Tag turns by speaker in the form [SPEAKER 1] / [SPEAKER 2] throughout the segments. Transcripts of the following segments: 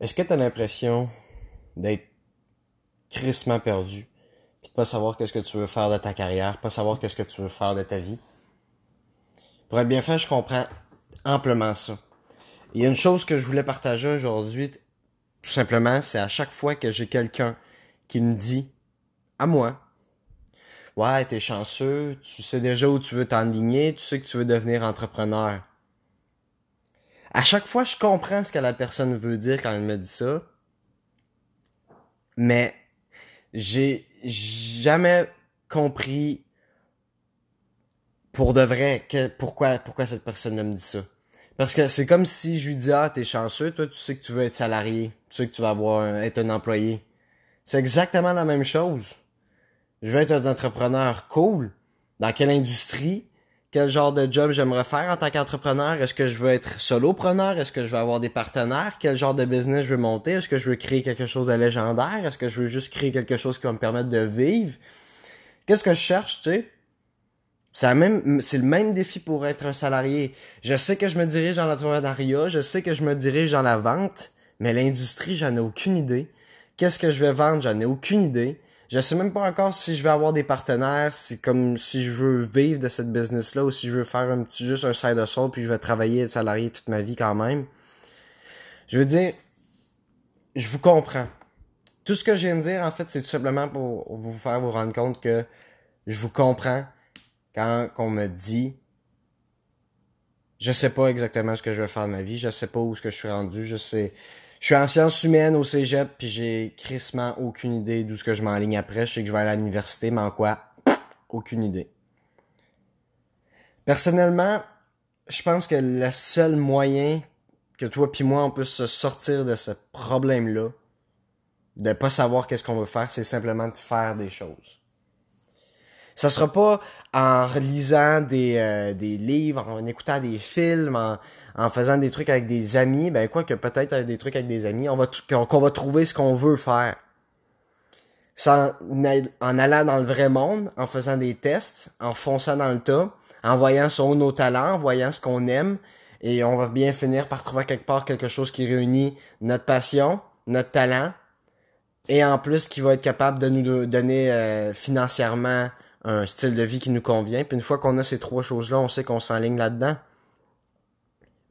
[SPEAKER 1] Est-ce que tu as l'impression d'être crissement perdu, puis de pas savoir qu'est-ce que tu veux faire de ta carrière, pas savoir qu'est-ce que tu veux faire de ta vie? Pour être bien fait, je comprends amplement ça. Il y a une chose que je voulais partager aujourd'hui, tout simplement, c'est à chaque fois que j'ai quelqu'un qui me dit à moi, ouais, t'es chanceux, tu sais déjà où tu veux t'enligner, tu sais que tu veux devenir entrepreneur à chaque fois, je comprends ce que la personne veut dire quand elle me dit ça. Mais j'ai jamais compris pour de vrai pourquoi cette personne me dit ça. Parce que c'est comme si je lui dis, ah, t'es chanceux, toi, tu sais que tu veux être salarié. Tu sais que tu vas avoir être un employé. C'est exactement la même chose. Je veux être un entrepreneur cool. Dans quelle industrie? Quel genre de job j'aimerais faire en tant qu'entrepreneur? Est-ce que je veux être solopreneur? Est-ce que je veux avoir des partenaires? Quel genre de business je veux monter? Est-ce que je veux créer quelque chose de légendaire? Est-ce que je veux juste créer quelque chose qui va me permettre de vivre? Qu'est-ce que je cherche, tu sais? C'est même, c'est le même défi pour être un salarié. Je sais que je me dirige dans l'entrepreneuriat, je sais que je me dirige dans la vente, mais l'industrie, j'en ai aucune idée. Qu'est-ce que je vais vendre? J'en ai aucune idée. Je sais même pas encore si je vais avoir des partenaires, si comme si je veux vivre de cette business là ou si je veux faire un petit juste un side hustle puis je vais travailler être salarié toute ma vie quand même. Je veux dire je vous comprends. Tout ce que je viens de dire en fait, c'est tout simplement pour vous faire vous rendre compte que je vous comprends quand on me dit je sais pas exactement ce que je vais faire de ma vie, je sais pas où je suis rendu, je sais je suis en sciences humaines au cégep, puis j'ai crissement aucune idée d'où ce que je m'enligne après. Je sais que je vais à l'université, mais en quoi? Aucune idée. Personnellement, je pense que le seul moyen que toi puis moi on peut se sortir de ce problème-là, de pas savoir qu'est-ce qu'on veut faire, c'est simplement de faire des choses. Ça sera pas en lisant des, euh, des livres, en écoutant des films, en, en faisant des trucs avec des amis, ben quoi que peut-être des trucs avec des amis, on va qu'on va trouver ce qu'on veut faire. Sans, en allant dans le vrai monde, en faisant des tests, en fonçant dans le tas, en voyant son nos talents, en voyant ce qu'on aime, et on va bien finir par trouver quelque part quelque chose qui réunit notre passion, notre talent, et en plus qui va être capable de nous donner euh, financièrement un style de vie qui nous convient. Puis une fois qu'on a ces trois choses-là, on sait qu'on s'enligne là-dedans.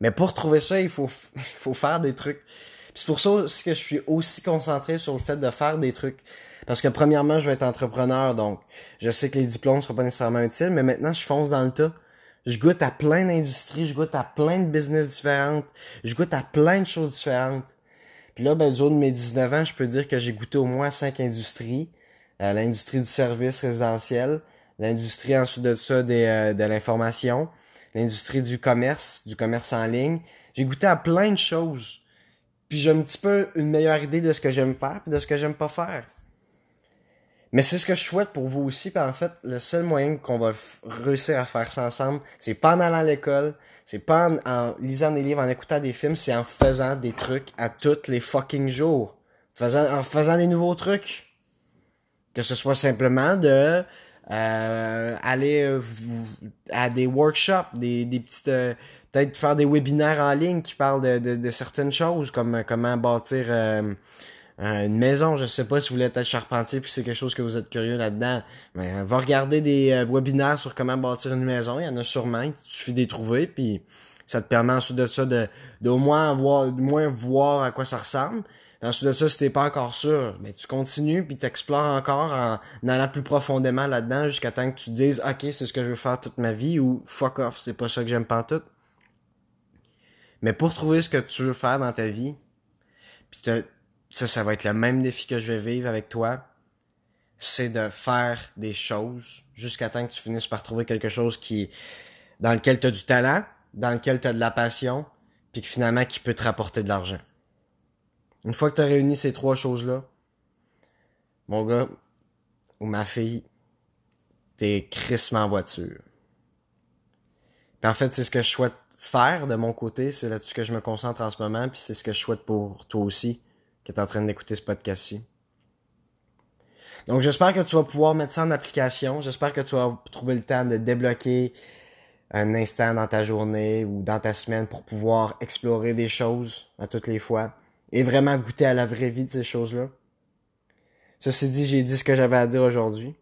[SPEAKER 1] Mais pour trouver ça, il faut, il faut faire des trucs. C'est pour ça que je suis aussi concentré sur le fait de faire des trucs. Parce que premièrement, je vais être entrepreneur, donc je sais que les diplômes ne seront pas nécessairement utiles, mais maintenant, je fonce dans le tas. Je goûte à plein d'industries, je goûte à plein de business différentes, je goûte à plein de choses différentes. Puis là, ben, du haut de mes 19 ans, je peux dire que j'ai goûté au moins cinq industries. Euh, l'industrie du service résidentiel, l'industrie ensuite de ça euh, de l'information, l'industrie du commerce, du commerce en ligne. J'ai goûté à plein de choses. Puis j'ai un petit peu une meilleure idée de ce que j'aime faire et de ce que j'aime pas faire. Mais c'est ce que je souhaite pour vous aussi. Puis en fait, le seul moyen qu'on va réussir à faire ça ensemble, c'est pas en allant à l'école, c'est pas en, lisant des livres, en écoutant des films, c'est en faisant des trucs à tous les fucking jours. En faisant des nouveaux trucs. Que ce soit simplement de euh, aller euh, à des workshops, des, des petites euh, peut-être faire des webinaires en ligne qui parlent de, de, certaines choses comme comment bâtir une maison. Je sais pas si vous voulez être charpentier puis c'est quelque chose que vous êtes curieux là-dedans. Mais va regarder des webinaires sur comment bâtir une maison. Il y en a sûrement. Il suffit de les trouver puis ça te permet ensuite de ça de, de au moins voir, au moins voir à quoi ça ressemble. Ensuite de ça, si pas encore sûr, mais tu continues puis t'explores encore en, allant plus profondément là-dedans jusqu'à temps que tu te dises OK, c'est ce que je veux faire toute ma vie ou fuck off, c'est pas ça que j'aime pas tout. Mais pour trouver ce que tu veux faire dans ta vie, puis ça, ça va être le même défi que je vais vivre avec toi, c'est de faire des choses jusqu'à temps que tu finisses par trouver quelque chose qui dans lequel tu as du talent, dans lequel tu as de la passion, puis que finalement qui peut te rapporter de l'argent. Une fois que tu as réuni ces trois choses-là, mon gars ou ma fille, t'es crissement en voiture. Puis en fait, c'est ce que je souhaite faire de mon côté, c'est là-dessus que je me concentre en ce moment, puis c'est ce que je souhaite pour toi aussi, qui est en train d'écouter ce podcast-ci. Donc j'espère que tu vas pouvoir mettre ça en application, j'espère que tu vas trouver le temps de débloquer un instant dans ta journée ou dans ta semaine pour pouvoir explorer des choses à toutes les fois et vraiment goûter à la vraie vie de ces choses-là. Ceci dit, j'ai dit ce que j'avais à dire aujourd'hui.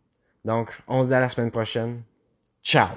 [SPEAKER 1] Donc, on se dit à la semaine prochaine. Ciao!